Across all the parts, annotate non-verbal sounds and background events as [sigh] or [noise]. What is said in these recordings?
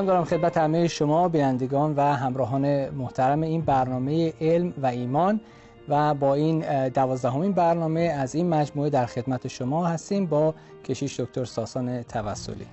سلام دارم خدمت همه شما بینندگان و همراهان محترم این برنامه علم و ایمان و با این دوازدهمین برنامه از این مجموعه در خدمت شما هستیم با کشیش دکتر ساسان توسلی.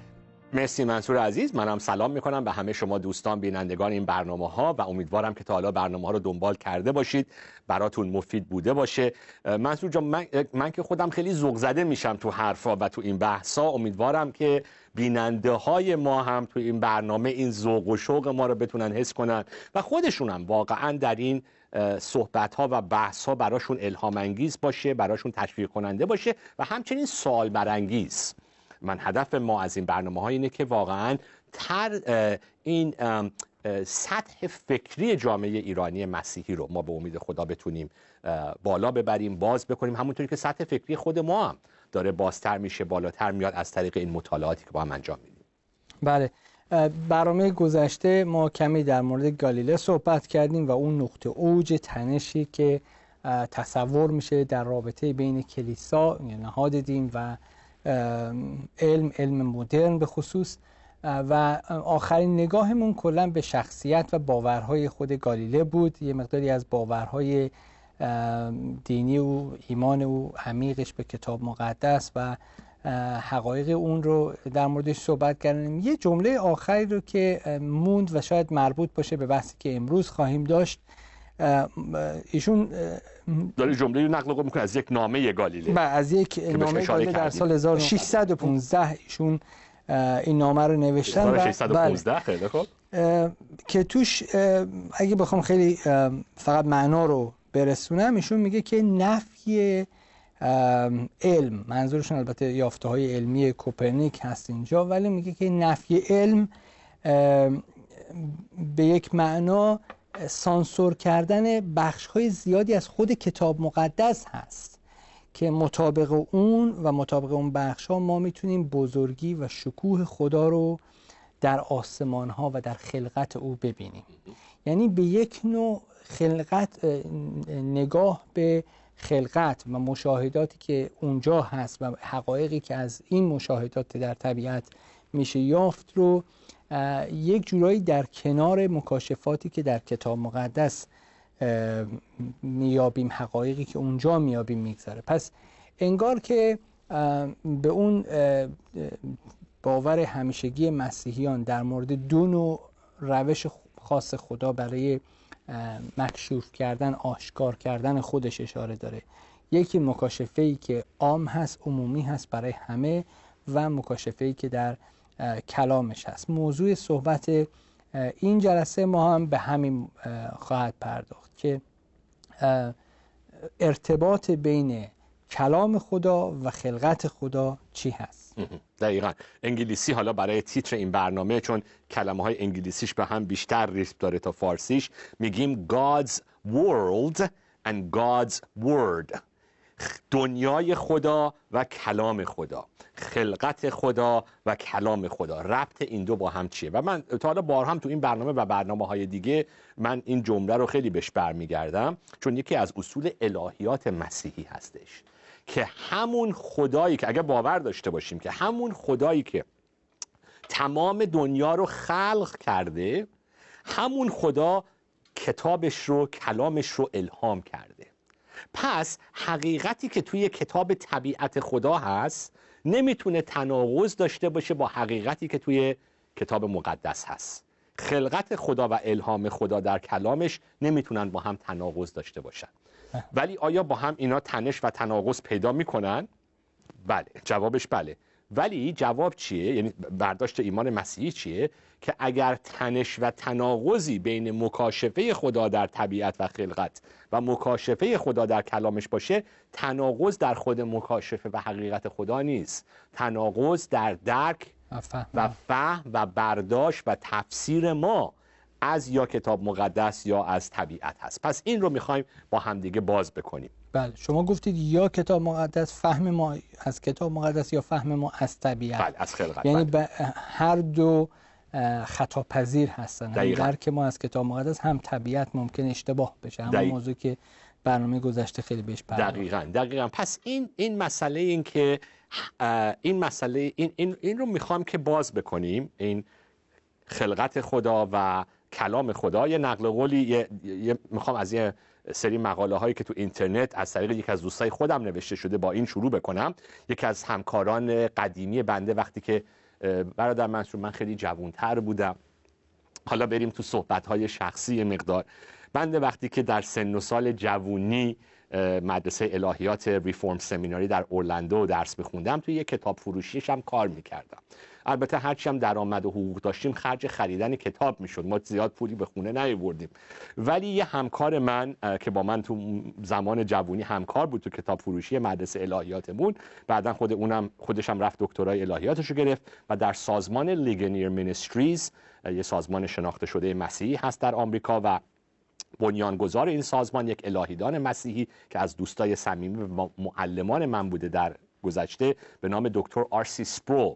مرسی منصور عزیز. منم سلام می‌کنم به همه شما دوستان بینندگان این برنامه ها و امیدوارم که تا حالا برنامه ها رو دنبال کرده باشید براتون مفید بوده باشه. منصور جان من, من که خودم خیلی ذوق زده میشم تو حرفا و تو این بحثا. امیدوارم که بیننده های ما هم تو این برنامه این ذوق و شوق ما رو بتونن حس کنن و خودشون هم واقعا در این صحبت ها و بحث ها براشون الهام انگیز باشه براشون تشویق کننده باشه و همچنین سوال برانگیز من هدف ما از این برنامه ها اینه که واقعا تر این سطح فکری جامعه ایرانی مسیحی رو ما به امید خدا بتونیم بالا ببریم باز بکنیم. همونطوری که سطح فکری خود ما هم داره بازتر میشه بالاتر میاد از طریق این مطالعاتی که با هم انجام میدیم. بله. برنامه گذشته ما کمی در مورد گالیله صحبت کردیم و اون نقطه اوج تنشی که تصور میشه در رابطه بین کلیسا نهاد دین و علم علم مدرن به خصوص و آخرین نگاهمون کلا به شخصیت و باورهای خود گالیله بود. یه مقداری از باورهای دینی و ایمان او عمیقش به کتاب مقدس و حقایق اون رو در موردش صحبت کردیم. یه جمله آخری رو که موند و شاید مربوط باشه به بحثی که امروز خواهیم داشت. ایشون داره جمله رو نقل می‌کنه از یک نامه گالیله. بله از یک نامه گالیله در سال 1615 ایشون این نامه رو نوشتن 1615 خیلی خب که توش اگه بخوام خیلی فقط معنا رو برسونم ایشون میگه که نفی علم منظورشون البته یافته های علمی کوپرنیک هست اینجا ولی میگه که نفی علم به یک معنا سانسور کردن بخش های زیادی از خود کتاب مقدس هست که مطابق اون و مطابق اون بخش ها ما می‌تونیم بزرگی و شکوه خدا رو در آسمان ها و در خلقت او ببینیم. یعنی به یک نوع خلقت نگاه به خلقت و مشاهداتی که اونجا هست و حقایقی که از این مشاهدات در طبیعت میشه یافت رو یک جورایی در کنار مکاشفاتی که در کتاب مقدس میابیم حقایقی که اونجا میابیم می‌گذاره پس انگار که به اون باور همیشگی مسیحیان در مورد دو نوع روش خاص خدا برای مکشوف کردن آشکار کردن خودش اشاره داره. یکی مکاشفه ای که عام هست عمومی هست برای همه و مکاشفه ای که در کلامش هست. موضوع صحبت این جلسه ما هم به همین خواهد پرداخت که ارتباط بین کلام خدا و خلقت خدا چی هست؟ دقیقا. انگلیسی حالا برای تیتر این برنامه چون کلمه های انگلیسیش به هم بیشتر ریسک داره تا فارسیش میگیم God's world and God's word. دنیای خدا و کلام خدا خلقت خدا و کلام خدا. ربط این دو با هم چیه؟ و من تا حالا بار هم تو این برنامه و برنامه های دیگه من این جمله رو خیلی بهش برمیگردم چون یکی از اصول الهیات مسیحی هستش که همون خدایی که اگر باور داشته باشیم که همون خدایی که تمام دنیا رو خلق کرده همون خدا کتابش رو کلامش رو الهام کرده. پس حقیقتی که توی کتاب طبیعت خدا هست نمی‌تونه تناقض داشته باشه با حقیقتی که توی کتاب مقدس هست. خلقت خدا و الهام خدا در کلامش نمی‌تونن با هم تناقض داشته باشن. ولی آیا با هم اینا تنش و تناقض پیدا می‌کنن؟ بله جوابش بله. ولی جواب چیه؟ یعنی برداشت ایمان مسیحی چیه؟ که اگر تنش و تناقضی بین مکاشفه خدا در طبیعت و خلقت و مکاشفه خدا در کلامش باشه تناقض در خود مکاشفه و حقیقت خدا نیست. تناقض در درک و فهم. و برداشت و تفسیر ما از یا کتاب مقدس یا از طبیعت هست. پس این رو می‌خوایم با همدیگه باز بکنیم. بله. شما گفتید یا کتاب مقدس فهم ما از کتاب مقدس یا فهم ما از طبیعت. بله از خلقت. یعنی بله. هر دو خطا پذیر هستن. هم درک ما از کتاب مقدس هم طبیعت ممکن اشتباه بشه. هم موضوع که برنامه گذشته خیلی بهش پرداختیم دقیقاً دقیقاً. پس این این مسئله این که این مسئله این, این, این رو می‌خوام که باز بکنیم. این خلقت خدا و کلام خدا یه نقل قولی. یه, یه می‌خوام از یه سری مقاله هایی که تو اینترنت از طریق یک از دوستای خودم نوشته شده با این شروع بکنم. یکی از همکاران قدیمی بنده وقتی که برادر منصور من خیلی جوانتر بودم. حالا بریم تو صحبت های شخصی مقدار. بنده وقتی که در سن و سال جوونی مدرسه الهیات Reformed Seminary در اورلندو درس میخوندم توی یه کتاب فروشیش هم کار می‌کردم. البته هرچی هم درآمد و حقوق داشتیم خرج خریدن کتاب می‌شد. ما زیاد پولی به خونه نیوردیم ولی یه همکار من که با من تو زمان جوونی همکار بود تو کتاب فروشی مدرسه الهیاتمون بعدا خود اونم خودش هم رفت دکترای الهیاتش رو گرفت و در سازمان Ligonier Ministries یه سازمان شناخته شده مسیحی هست در آمریکا و بنیانگذار این سازمان یک الهیدان مسیحی که از دوستای صمیمی و معلمان من بوده در گذشته به نام دکتر آرسی سپرول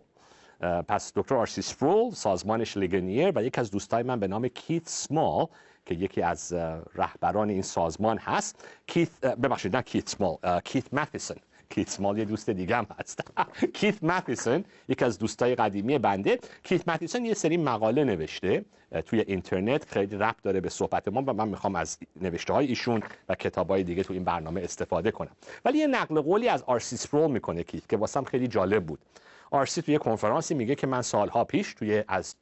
پس دکتر آرسی سپرول سازمانش Ligonier و یک از دوستای من به نام کیت سمال که یکی از رهبران این سازمان هست. کیت ببخشید نه کیت سمال کیت ماتیسون. کیت سمال یه دوست دیگه هم هست. [laughs] کیت ماتیسون یک از دوستای قدیمی بنده. کیت ماتیسون یه سری مقاله نوشته توی اینترنت. خیلی ربط داره به صحبت ما و من می‌خوام از نوشته های ایشون و کتاب های دیگه تو این برنامه استفاده کنم. ولی یه نقل قولی از آرسی سپرول می‌کنه کیت که واسم خیلی جالب بود. آرسی توی کنفرانسی میگه که من سالها پیش توی از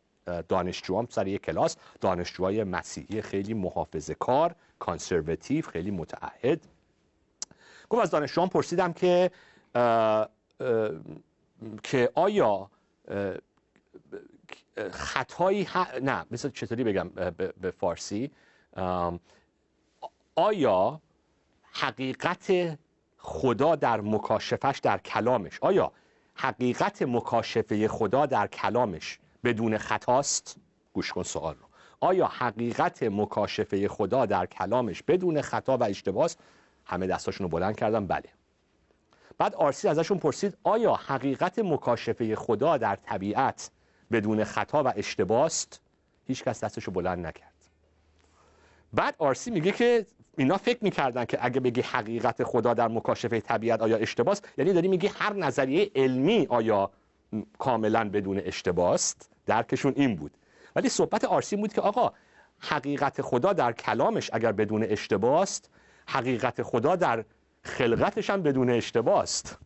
دانشجوام سر یک کلاس دانشجوهای مسیحی خیلی محافظه کار conservative خیلی متعهد گفت از دانشجوام پرسیدم که که آیا خطایی نه مثل چطوری بگم به فارسی؟ آیا حقیقت خدا در مکاشفش در کلامش آیا حقیقت مکاشفه خدا در کلامش بدون خطاست گوش کن سوال رو. آیا حقیقت مکاشفه خدا در کلامش بدون خطا و اشتباس همه دستاشون رو بلند کردن بله. بعد آرسی ازشون پرسید آیا حقیقت مکاشفه خدا در طبیعت بدون خطا و اشتباست هیچ کس دستشو بلند نکرد. بعد آرسی میگه که اینا فکر می‌کردن که اگه بگی حقیقت خدا در مکاشفه طبیعت آیا اشتباست یعنی داری میگی هر نظریه علمی آیا کاملا بدون اشتباست درکشون این بود. ولی صحبت آرسی بود که آقا حقیقت خدا در کلامش اگر بدون اشتباست حقیقت خدا در خلقتش هم بدون اشتباست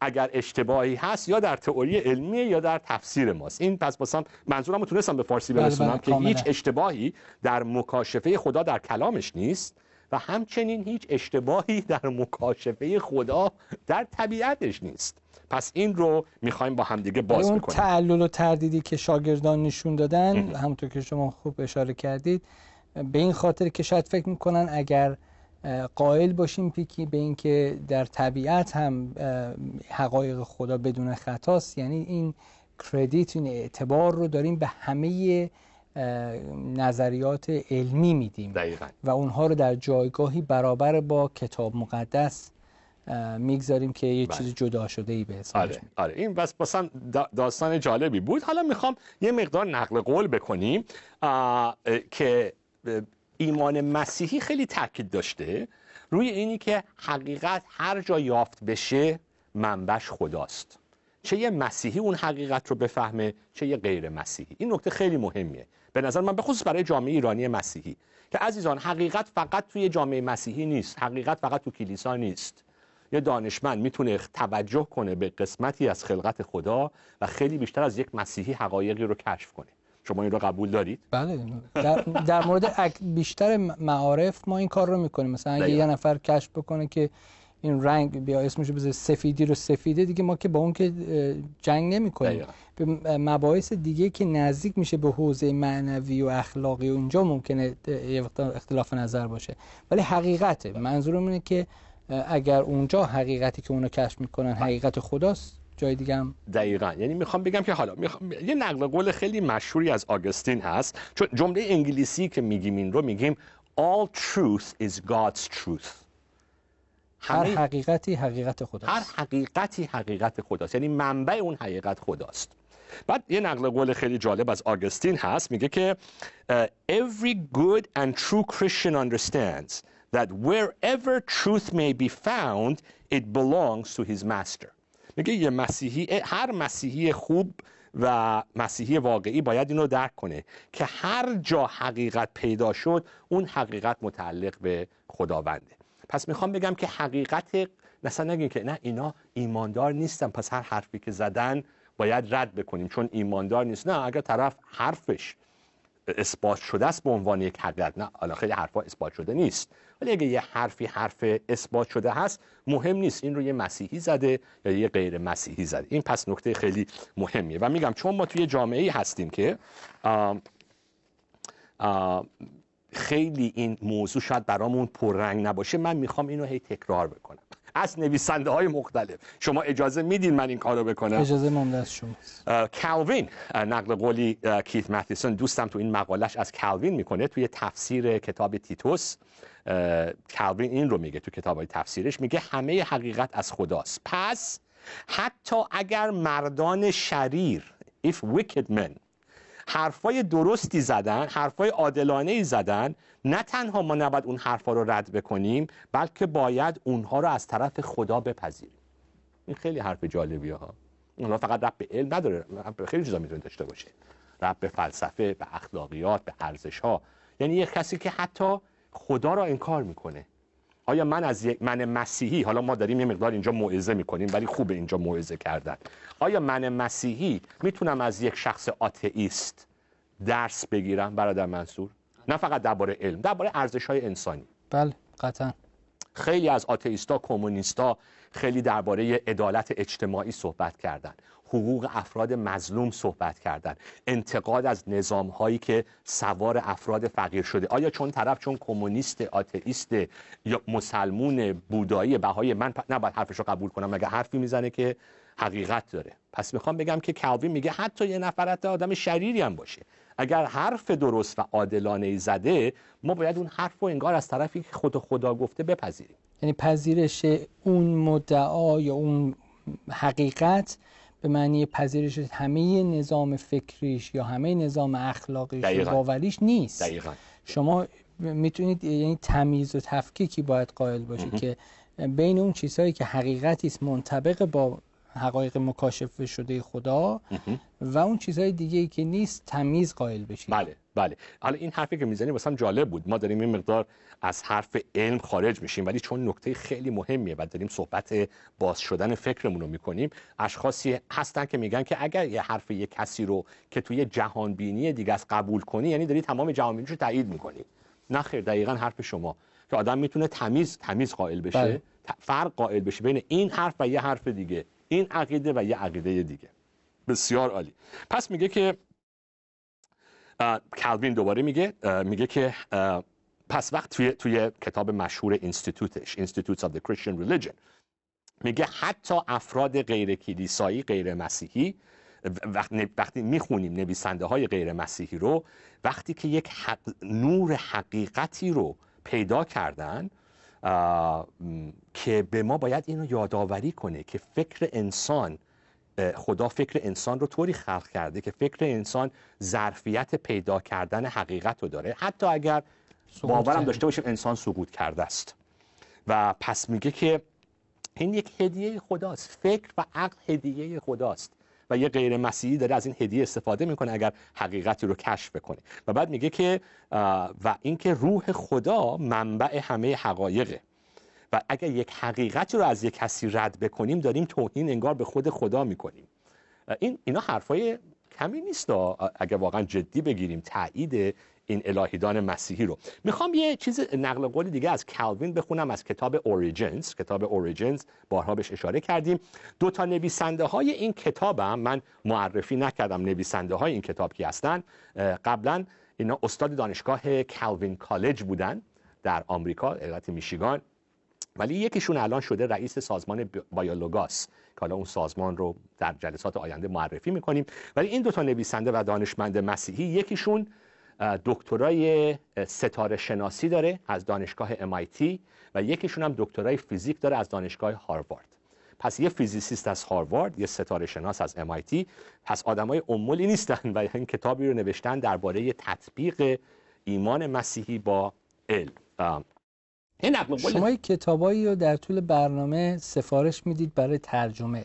اگر اشتباهی هست یا در تئوری علمی یا در تفسیر ماست. این پس باسم منظورم رو تونستم به فارسی بله، برسونم بله، که هیچ اشتباهی در مکاشفه خدا در کلامش نیست. و همچنین هیچ اشتباهی در مکاشفه خدا در طبیعتش نیست. پس این رو می‌خوایم با همدیگه باز اون بکنیم. تعلل و تردیدی که شاگردان نشون دادن همونطور که شما خوب اشاره کردید به این خاطر که شاید فکر می‌کنن اگر قائل باشیم پیکی به اینکه در طبیعت هم حقایق خدا بدون خطاست یعنی این کردیت این اعتبار رو داریم به همه نظریات علمی میدیم دقیقا. و اونها رو در جایگاهی برابر با کتاب مقدس می‌گذاریم که یه بله. چیز جدا شده ای به آره. آره این بس داستان جالبی بود حالا می‌خوام یه مقدار نقل قول بکنیم که ایمان مسیحی خیلی تاکید داشته روی اینی که حقیقت هر جا یافت بشه منبش خداست چه یه مسیحی اون حقیقت رو بفهمه چه یه غیر مسیحی این نکته خیلی مهمیه به نظر من به خصوص برای جامعه ایرانی مسیحی که عزیزان حقیقت فقط توی جامعه مسیحی نیست. حقیقت فقط تو کلیسا نیست. یه دانشمند می‌تونه توجه کنه به قسمتی از خلقت خدا و خیلی بیشتر از یک مسیحی حقایقی رو کشف کنه. شما این رو قبول دارید؟ بله. در, در مورد بیشتر معارف ما این کار رو می‌کنیم. مثلا اگه یه نفر کشف بکنه که این رنگ بیا اسمش بذار سفیدی رو سفیده دیگه ما که با اون که جنگ نمی کنیم به مباحث دیگه که نزدیک میشه به حوزه معنوی و اخلاقی و اونجا ممکنه یه وقت اختلاف نظر باشه. ولی حقیقته. منظورم اینه که اگر اونجا حقیقتی که اونا کشف می‌کنن حقیقت خداست جای دیگه هم دقیقا. یعنی می‌خوام بگم که حالا می‌خوام... یه نقل قول خیلی مشهوری از آگستین هست. چون جمله انگلیسی که میگیم این رو میگیم all truth is God's truth. هر حقیقتی حقیقت خداست. هر حقیقتی حقیقت خداست. یعنی منبع اون حقیقت خداست. بعد یه نقل قول خیلی جالب از آگستین هست. میگه که every good and true Christian understands that wherever truth may be found it belongs to his master. میگه یه مسیحی هر مسیحی خوب و مسیحی واقعی باید اینو درک کنه که هر جا حقیقت پیدا شد اون حقیقت متعلق به خداونده. پس می‌خوام بگم که حقیقت مثلا نگیم که نه اینا ایماندار نیستن. پس هر حرفی که زدن باید رد بکنیم چون ایماندار نیست. نه اگر طرف حرفش اثبات شده است به عنوان یک حقیقت نه حالا خیلی حرفا اثبات شده نیست. ولی اگه یه حرفی حرف اثبات شده هست مهم نیست. این رو یه مسیحی زده یا یه غیر مسیحی زده. این پس نکته خیلی مهمیه. و میگم چون ما توی جامعه ای هستیم که آم آم خیلی این موضوع شاید برامون پررنگ نباشه. من می‌خوام اینو هی تکرار بکنم. از نویسنده های مختلف. شما اجازه میدین من این کارو بکنم؟ اجازه ممنون از شما کالوین نقل قولی کیت ماتیسون. دوستم تو این مقالش از کالوین می‌کنه توی تفسیر کتاب تیتوس. کالوین این رو میگه تو کتاب های تفسیرش. میگه همه حقیقت از خداست. پس حتی اگر مردان شریر if wicked men حرفای درستی زدن حرفای عادلانه ای زدن. نه تنها ما نباید اون حرفا رو رد بکنیم بلکه باید اونها رو از طرف خدا بپذیریم. این خیلی حرف جالبی ها. اونها فقط رب به علم نداره. رب خیلی چیزا می‌تونه داشته باشه. رب به فلسفه به اخلاقیات به ارزش ها یعنی یک کسی که حتی خدا را انکار می‌کنه. آیا من از یک من مسیحی؟ حالا ما داریم یه مقدار اینجا موعظه می‌کنیم ولی خوبه اینجا موعظه کردن. آیا من مسیحی؟ می‌تونم از یک شخص آتئیست درس بگیرم برادر منصور؟ نه فقط درباره علم درباره ارزش های انسانی. بله قطعا. خیلی از آتئیستا کمونیستا خیلی درباره عدالت اجتماعی صحبت کردند حقوق افراد مظلوم صحبت کردن. انتقاد از نظام هایی که سوار افراد فقیر شده. آیا چون طرف چون کمونیست آتئیست یا مسلمون بودایی بهای من نباید حرفش رو قبول کنم. مگه حرفی می‌زنه که حقیقت داره؟ پس می‌خوام بگم که کالوین میگه حتی یه نفر آدم شریری هم باشه. اگر حرف درست و عادلانه زده ما باید اون حرف رو انگار از طرفی که خود خدا گفته بپذیریم. یعنی پذیرش اون مدعا یا اون حقیقت به معنی پذیرش همه نظام فکریش یا همه نظام اخلاقیش و باوریش نیست. دقیقا. شما می‌تونید یعنی تمیز و تفکیکی باید قائل باشید که بین اون چیزهایی که حقیقتی است منطبق با حقایق مکاشفه شده خدا و اون چیزهای دیگه ای که نیست تمیز قائل بشید بله بله. حالا این حرفی که می‌زنی واسم جالب بود. ما داریم این مقدار از حرف علم خارج میشیم ولی چون نکته خیلی مهمیه و داریم صحبت باز شدن فکرمون رو می‌کنیم اشخاصی هستن که میگن که اگر یه حرف یه کسی رو که توی جهان بینی دیگه از قبول کنی یعنی داری تمام جهان رو تایید می‌کنی. نه خیر دقیقا حرف شما. که آدم می‌تونه تمیز تمیز قائل بشه. بله. فرق قائل بشه بین این حرف و یه حرف دیگه. این عقیده و یه عقیده دیگه. بسیار عالی. پس میگه که کالوین دوباره میگه میگه که پس وقت توی, توی کتاب مشهور اینستیتوتش Institutes of the Christian Religion میگه حتی افراد غیر کلیسایی غیر مسیحی وقتی می‌خونیم نویسنده های غیر مسیحی رو وقتی که یک نور حقیقتی رو پیدا کردن که به ما باید اینو یادآوری کنه که فکر انسان خدا فکر انسان رو طوری خلق کرده که فکر انسان ظرفیت پیدا کردن حقیقت رو داره. حتی اگر باورم داشته باشیم انسان سقوط کرده است. و پس میگه که این یک هدیه خداست. فکر و عقل هدیه خداست. و یه غیر مسیحی داره از این هدیه استفاده می‌کنه اگر حقیقتی رو کشف بکنه. و بعد میگه که و اینکه روح خدا منبع همه حقایقه. و اگر یک حقیقتی رو از یک کسی رد بکنیم داریم توهین انگار به خود خدا می‌کنیم. این اینا حرفای کمی نیست اگر واقعا جدی بگیریم تایید این الهیدان مسیحی رو. می‌خوام یه چیز نقل قول دیگه از کالوین بخونم از کتاب اوریجنز کتاب اوریجنز بارها بهش اشاره کردیم. دو تا نویسنده های این کتابم من معرفی نکردم نویسنده های این کتاب کی هستن. قبلا اینا استاد دانشگاه کالوین کالج بودن در آمریکا ایالت میشیگان. ولی یکیشون الان شده رئیس سازمان بایولوگاس که حالا اون سازمان رو در جلسات آینده معرفی می‌کنیم. ولی این دو تا نویسنده و دانشمند مسیحی یکیشون دکترای ستاره شناسی داره از دانشگاه MIT و یکیشون هم دکترای فیزیک داره از دانشگاه هاروارد. پس یه فیزیسیست از هاروارد یه ستاره شناس از MIT پس آدمای امولی نیستن و این کتابی رو نوشتن درباره تطبیق ایمان مسیحی با علم. شما کتابایی رو در طول برنامه سفارش می‌دید برای ترجمه.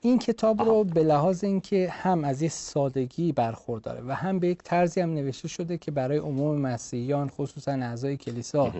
این کتاب رو به لحاظ اینکه هم از یه سادگی برخورداره و هم به یک طرزی هم نوشته شده که برای عموم مسیحیان خصوصا اعضای کلیسا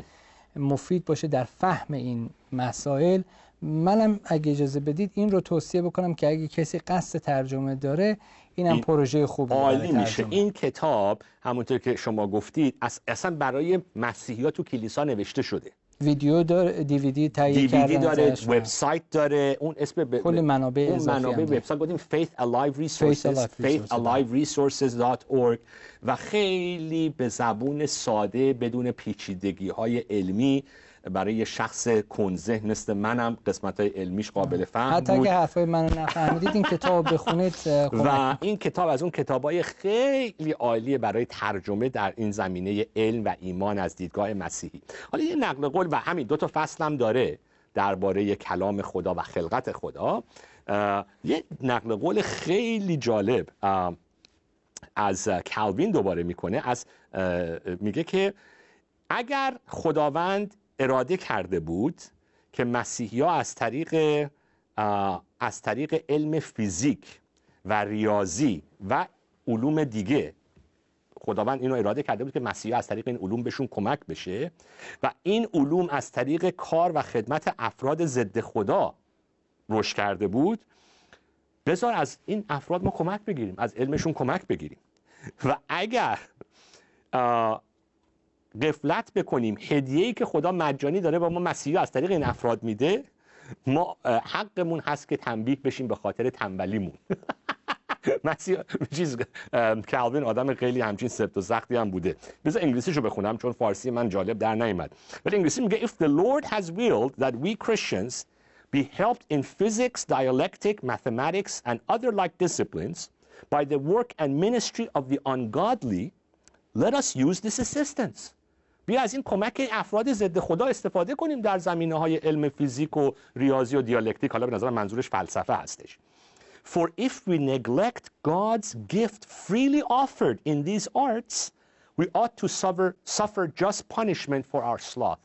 مفید باشه در فهم این مسائل. منم اگه اجازه بدید این رو توصیه بکنم که اگه کسی قصد ترجمه داره این هم پروژه خوبی عالی میشه. این کتاب همونطور که شما گفتید اصلا برای مسیحیان تو کلیسا نوشته شده. ویدیو داره دیویدی تهیه کردن داره وبسایت داره. اون اسم ب... کل منابع اون منابع وبسایت گفتیم Faith Alive Resources. faithaliveresources.org و خیلی به زبون ساده بدون پیچیدگی های علمی برای شخص کنزه مثل منم قسمت های علمیش قابل فهم حتی اگه حرفای منو نفهمیدید این کتاب بخونید [laughs] و این کتاب از اون کتاب های خیلی عالیه برای ترجمه در این زمینه علم و ایمان از دیدگاه مسیحی. حالا یه نقل قول و همین دو تا فصل هم داره درباره کلام خدا و خلقت خدا. یه نقل قول خیلی جالب از کالوین دوباره می‌کنه از میگه که اگر خداوند اراده کرده بود که مسیحی از طریق از طریق علم فیزیک و ریاضی و علوم دیگه خداوند اینو اراده کرده بود که مسیحی از طریق این علوم بهشون کمک بشه و این علوم از طریق کار و خدمت افراد ضد خدا رشد کرده بود. بذار از این افراد ما کمک بگیریم از علمشون کمک بگیریم. و اگر قفلت بکنیم. هدیه‌ای که خدا مجانی داره با ما مسیحی از طریق این افراد میده ما حقمون هست که تنبیه بشیم به خاطر تنبلیمون. [laughs] مسیح چیز کالوین آدم خیلی همچین سبت و زختی هم بوده. بذار انگلیسیشو بخونم چون فارسی من جالب در نیامد ولی انگلیسی میگه if the Lord has willed that we Christians be helped in physics, dialectic, mathematics and other like disciplines by the work and ministry of the ungodly let us use this assistance. بیا از این کمک افراد ضد خدا استفاده کنیم در زمینه های علم فیزیک و ریاضی و دیالکتیک. حالا به نظر منظورش فلسفه هستش. For if we neglect God's gift freely offered in these arts, we ought to suffer, suffer just punishment for our sloth.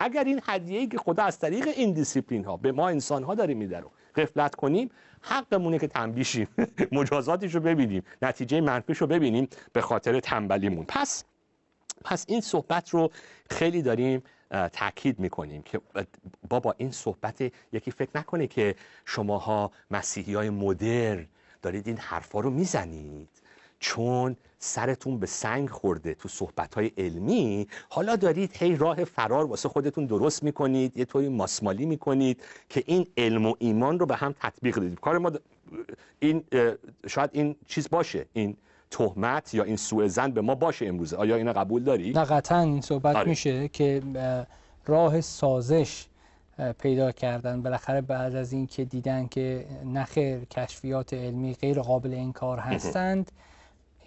اگر این هدیه‌ای که خدا از طریق این دیسیپلین ها به ما انسان ها داره میده رو غفلت کنیم حقمونه که تنبیشیم [laughs] مجازاتش رو ببینیم نتیجه منفیش رو ببینیم به خاطر تنبلیمون. پس پس این صحبت رو خیلی داریم تاکید می‌کنیم که بابا این صحبت یکی فکر نکنه که شماها مسیحی های مدرن دارید این حرفا رو می‌زنید. چون سرتون به سنگ خورده تو صحبت های علمی حالا دارید هی راه فرار واسه خودتون درست می‌کنید یه طوری ماسمالی می‌کنید که این علم و ایمان رو به هم تطبیق بدید. کار ما این شاید این چیز باشه این تهمت یا این سوء زن به ما باشه امروزه آیا اینو قبول داری؟ نه قطعا این صحبت آره. میشه که راه سازش پیدا کردن بالاخره بعد از این که دیدن که نخیر کشفیات علمی غیر قابل انکار هستند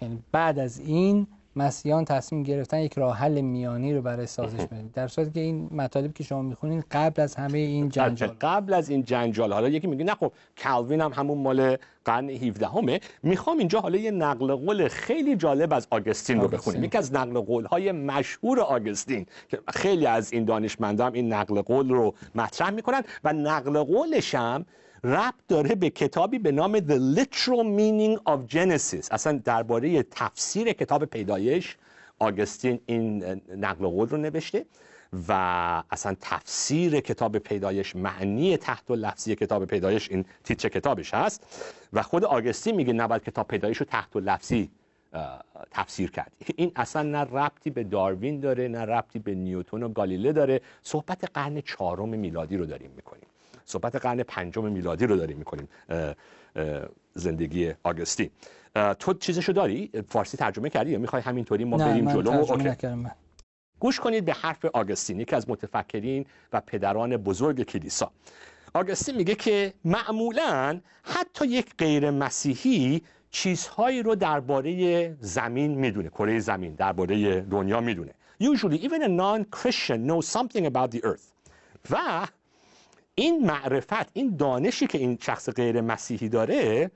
یعنی بعد از این مسیحیان تصمیم گرفتن یک راه حل میانی رو برای سازش بدن. در صورتی که این مطالب که شما می‌خونین قبل از همه این جنجال. قبل از این جنجال. حالا یکی میگه نه خب کالوین هم همون مال قرن 17 همه می‌خوام اینجا حالا یه نقل قول خیلی جالب از آگستین رو بخونیم. یکی از نقل قول های مشهور آگستین که خیلی از این دانشمندان این نقل قول رو مطرح می‌کنن و نقل قولش هم ربط داره به کتابی به نام The Literal Meaning of Genesis. اصلا درباره تفسیر کتاب پیدایش آگستین این نقل قول رو نوشته و اصلا تفسیر کتاب پیدایش معنی تحت و لفظی کتاب پیدایش این تیتر کتابش هست و خود آگستین میگه نباید کتاب پیدایش رو تحت و لفظی تفسیر کرد. این اصلا نه ربطی به داروین داره نه ربطی به نیوتون و گالیله داره. صحبت قرن چهارم میلادی رو داریم می‌کنیم. صحبت قرن پنجم میلادی رو داریم می‌کنیم زندگی آگستین تو چیزشو داری؟ فارسی ترجمه کردی یا می‌خوای همینطوری ما بریم جلو؟ اوکی. گوش کنید به حرف آگستین یکی از متفکرین و پدران بزرگ کلیسا. آگستین میگه که معمولا حتی یک غیر مسیحی چیزهایی رو درباره زمین می‌دونه کره زمین درباره دنیا می‌دونه. Usually even a non-Christian knows something about the earth. و این معرفت این دانشی که این شخص غیر مسیحی داره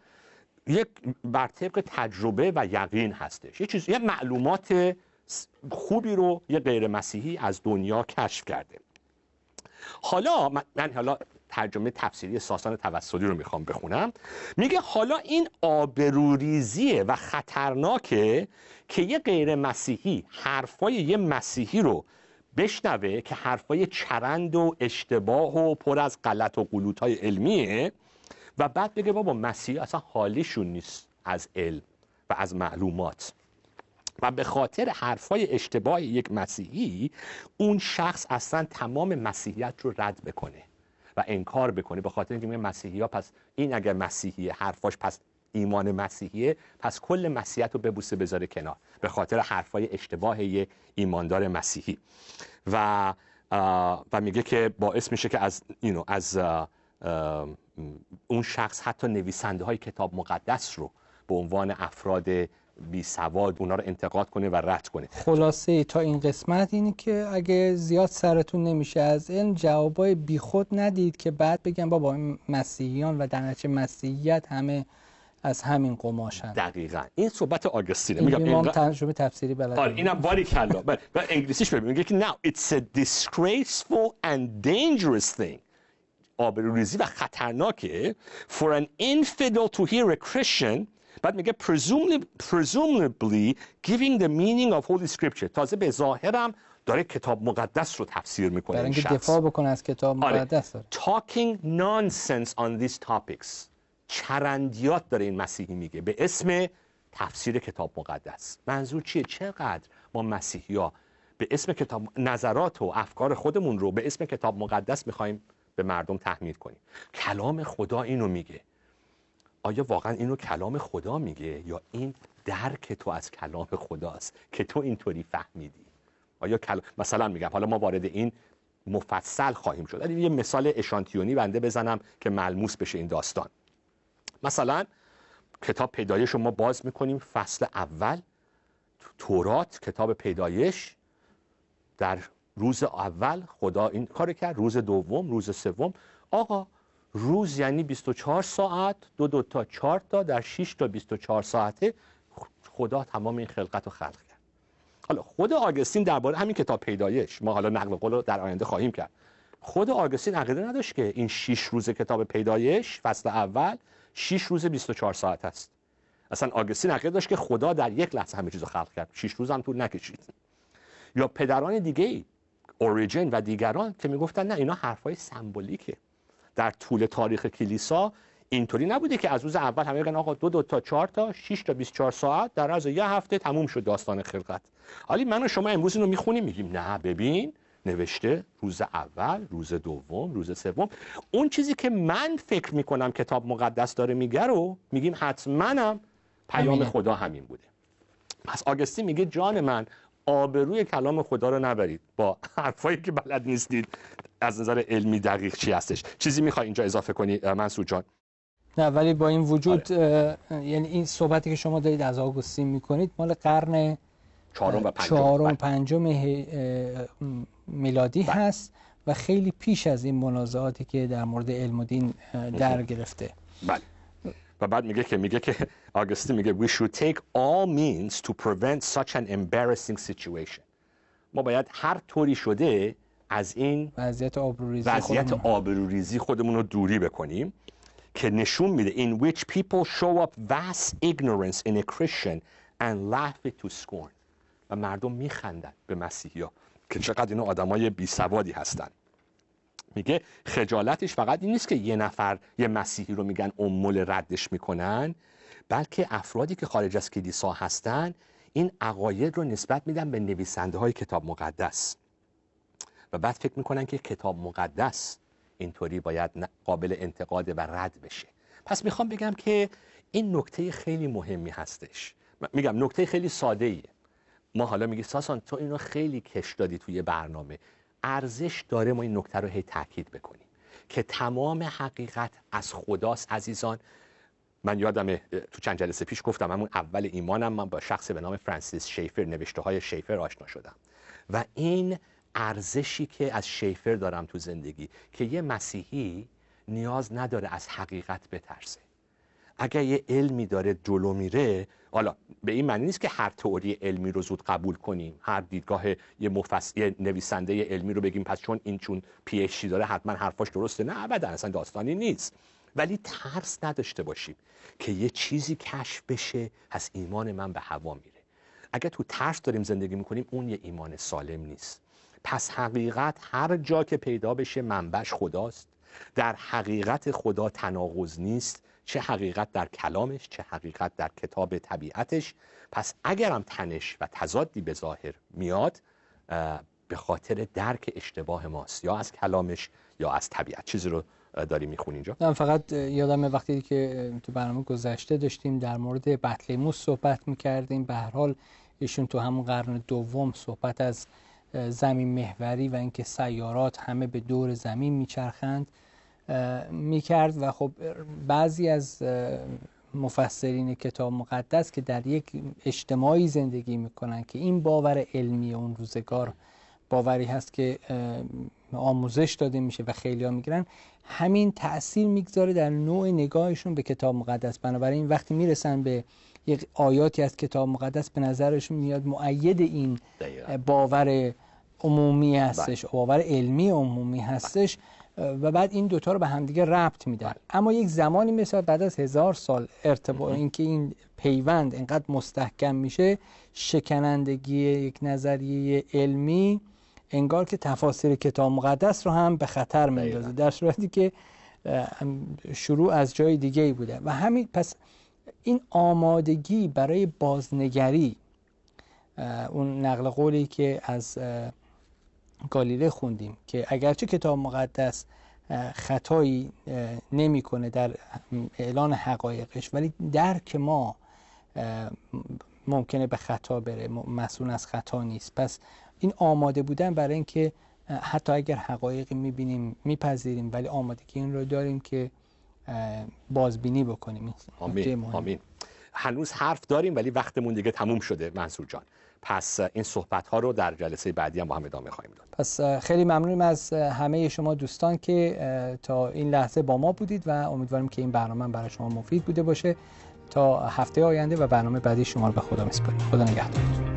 یک بر طبق تجربه و یقین هستش. یه چیز یه معلومات خوبی رو یه غیر مسیحی از دنیا کشف کرده. حالا من حالا ترجمه تفسیری ساسان توسلی رو می‌خوام بخونم. میگه حالا این آبروریزیه و خطرناکه که یه غیر مسیحی حرفای یه مسیحی رو بشنوه که حرفای چرند و اشتباه و پر از غلط و قلوت های علمیه و بعد بگه بابا مسیحی اصلا حالیشون نیست از علم و از معلومات. و به خاطر حرفای اشتباه یک مسیحی اون شخص اصلا تمام مسیحیت رو رد بکنه و انکار بکنه. به خاطر اینکه میگه مسیحی ها پس این اگر مسیحیه حرفاش پس ایمان مسیحیه پس کل مسیحیت رو ببوسه بذاره کنار. به خاطر حرفای اشتباه یک ایماندار مسیحی. و و میگه که باعث میشه که از اینو از اون شخص حتی نویسنده های کتاب مقدس رو به عنوان افراد بی سواد اونا رو انتقاد کنه و رد کنه. خلاصه تا این قسمت اینی که اگه زیاد سرتون نمیشه از این جوابای بیخود ندید که بعد بگن بابا مسیحیان و در مسیحیت همه از همین قماشن. دقیقا. این صحبت آگستینه. میگم امام ترجمه تفسیری بلد آره اینم باری کلا. و انگلیسیش ببین میگه که now it's a disgraceful and dangerous thing. آبروریزی و خطرناکه for an infidel to hear a Christian. بعد میگه presumably, presumably giving the meaning of holy scripture. تازه به ظاهرم داره کتاب مقدس رو تفسیر می‌کنه برای اینکه دفاع بکنه از کتاب آره. مقدس. داره. talking nonsense on these topics. چرندیات داره این مسیحی میگه. به اسم تفسیر کتاب مقدس. منظور چیه؟ چقدر ما مسیحی ها به اسم کتاب نظرات و افکار خودمون رو به اسم کتاب مقدس می‌خوایم به مردم تحمیل کنیم. کلام خدا اینو میگه. آیا واقعا اینو کلام خدا میگه یا این درک تو از کلام خداست که تو اینطوری فهمیدی؟ آیا کل... مثلا میگم حالا ما وارد این مفصل خواهیم شد. یه مثال اشانتیونی بنده بزنم که ملموس بشه این داستان. مثلا کتاب پیدایش رو ما باز می‌کنیم فصل اول. تورات کتاب پیدایش. در روز اول خدا این کار کرد روز دوم روز سوم. آقا روز یعنی 24 ساعت دو دو تا چهار تا در 6 تا 24 ساعته خدا تمام این خلقت رو خلق کرد. حالا خود آگستین درباره همین کتاب پیدایش ما حالا نقل قول رو در آینده خواهیم کرد. خود آگستین عقیده نداشت که این 6 روز کتاب پیدایش فصل اول 6 روز 24 ساعت است. اصلا آگستین عقیده داشت که خدا در یک لحظه همه چیز رو خلق کرد. 6 روز هم طول نکشید. یا پدران دیگه ای اوریجن و دیگران که می‌گفتن نه اینا حرفای سمبولیکه. در طول تاریخ کلیسا اینطوری نبوده که از روز اول همه بگن آقا دو دو تا چهار تا 6 تا 24 ساعت در از یه هفته تموم شد داستان خلقت. حالی من و شما امروز اینو می‌خونیم میگیم نه ببین نوشته روز اول روز دوم روز سوم. اون چیزی که من فکر می‌کنم کتاب مقدس داره میگه رو میگیم حتماًم پیام خدا همین بوده. پس آگستی میگه جان من آبروی کلام خدا رو نبرید. با حرفایی که بلد نیستید از نظر علمی دقیق چی هستش؟ چیزی می‌خوای اینجا اضافه کنی منصور جان؟ نه ولی با این وجود آره. یعنی این صحبتی که شما دارید از آگوستین می‌کنید مال قرن چهارم و پنجم, چهارم بله. پنجم میلادی بله. هست و خیلی پیش از این منازعاتی که در مورد علم و دین در گرفته. بله. و بعد میگه که میگه که آگوستین میگه we should take all means to prevent such an embarrassing situation. ما باید هر طوری شده از این وضعیت آبروریزی وضعیت آبروریزی خودمون رو دوری بکنیم که نشون میده in which people show up vast ignorance in a Christian and laugh it to scorn. و مردم میخندن به مسیحی ها که چقدر اینا آدمای بی سوادی هستن. میگه خجالتش فقط این نیست که یه نفر یه مسیحی رو میگن امول ردش می‌کنن بلکه افرادی که خارج از کلیسا هستن این عقاید رو نسبت میدن به نویسنده های کتاب مقدس. و بعد فکر می‌کنن که کتاب مقدس اینطوری باید قابل انتقاد و رد بشه. پس می‌خوام بگم که این نکته خیلی مهمی هستش. میگم نکته خیلی ساده ایه ما حالا میگی ساسان تو اینو خیلی کش دادی توی برنامه. ارزش داره ما این نکته رو هی تاکید بکنیم. که تمام حقیقت از خداست عزیزان. من یادم تو چند جلسه پیش گفتم همون اول ایمانم من با شخص به نام فرانسیس شیفر نوشته های شیفر آشنا شدم. و این ارزشی که از شیفر دارم تو زندگی که یه مسیحی نیاز نداره از حقیقت بترسه. اگر یه علمی داره جلو میره حالا به این معنی نیست که هر تئوری علمی رو زود قبول کنیم هر دیدگاه یه, مفس... یه نویسنده علمی رو بگیم پس چون این چون پی داره حتما حرفاش درسته نه ابدا اصلا داستانی نیست. ولی ترس نداشته باشیم که یه چیزی کشف بشه از ایمان من به هوا میره. اگر تو ترس داریم زندگی می‌کنیم اون یه ایمان سالم نیست. پس حقیقت هر جا که پیدا بشه منبش خداست. در حقیقت خدا تناقض نیست. چه حقیقت در کلامش چه حقیقت در کتاب طبیعتش. پس اگرم تنش و تضادی به ظاهر میاد به خاطر درک اشتباه ماست یا از کلامش یا از طبیعت. چیزی رو داری می‌خونی اینجا؟ من فقط یادم وقتی که تو برنامه گذشته داشتیم در مورد بطلیموس صحبت می‌کردیم به هر حال ایشون تو همون قرن دوم صحبت از زمین محوری و اینکه سیارات همه به دور زمین میچرخند. می‌کرد و خب بعضی از مفسرین کتاب مقدس که در یک اجتماعی زندگی می‌کنن که این باور علمی اون روزگار باوری هست که آموزش داده میشه و خیلی ها می‌گیرن همین تاثیر می‌گذاره در نوع نگاهشون به کتاب مقدس. بنابراین وقتی می‌رسن به یک آیاتی از کتاب مقدس به نظرشون میاد معید این باور عمومی هستش بله. باور علمی عمومی هستش. و بعد این دوتا رو به همدیگه ربط میدن. اما یک زمانی مثل بعد از هزار سال ارتباط اینکه این پیوند اینقدر مستحکم میشه شکنندگی یک نظریه علمی انگار که تفاسیر کتاب مقدس رو هم به خطر میندازه. در صورتی که شروع از جای دیگه ای بوده. و همین پس این آمادگی برای بازنگری اون نقل قولی که از گالیله خوندیم که اگرچه کتاب مقدس خطایی نمی‌کنه در اعلان حقایقش ولی درک ما ممکنه به خطا بره مسئول از خطا نیست. پس این آماده بودن برای اینکه حتی اگر حقایقی می‌بینیم میپذیریم ولی آمادگی این رو داریم که بازبینی بکنیم. آمین. آمین. هنوز حرف داریم ولی وقتمون دیگه تموم شده منصور جان. پس این صحبت ها رو در جلسه بعدی هم با هم ادامه خواهیم داد. پس خیلی ممنونیم از همه شما دوستان که تا این لحظه با ما بودید و امیدواریم که این برنامه برای شما مفید بوده باشه. تا هفته آینده و برنامه بعدی شما رو به خدا میسپاریم. خدا نگهدار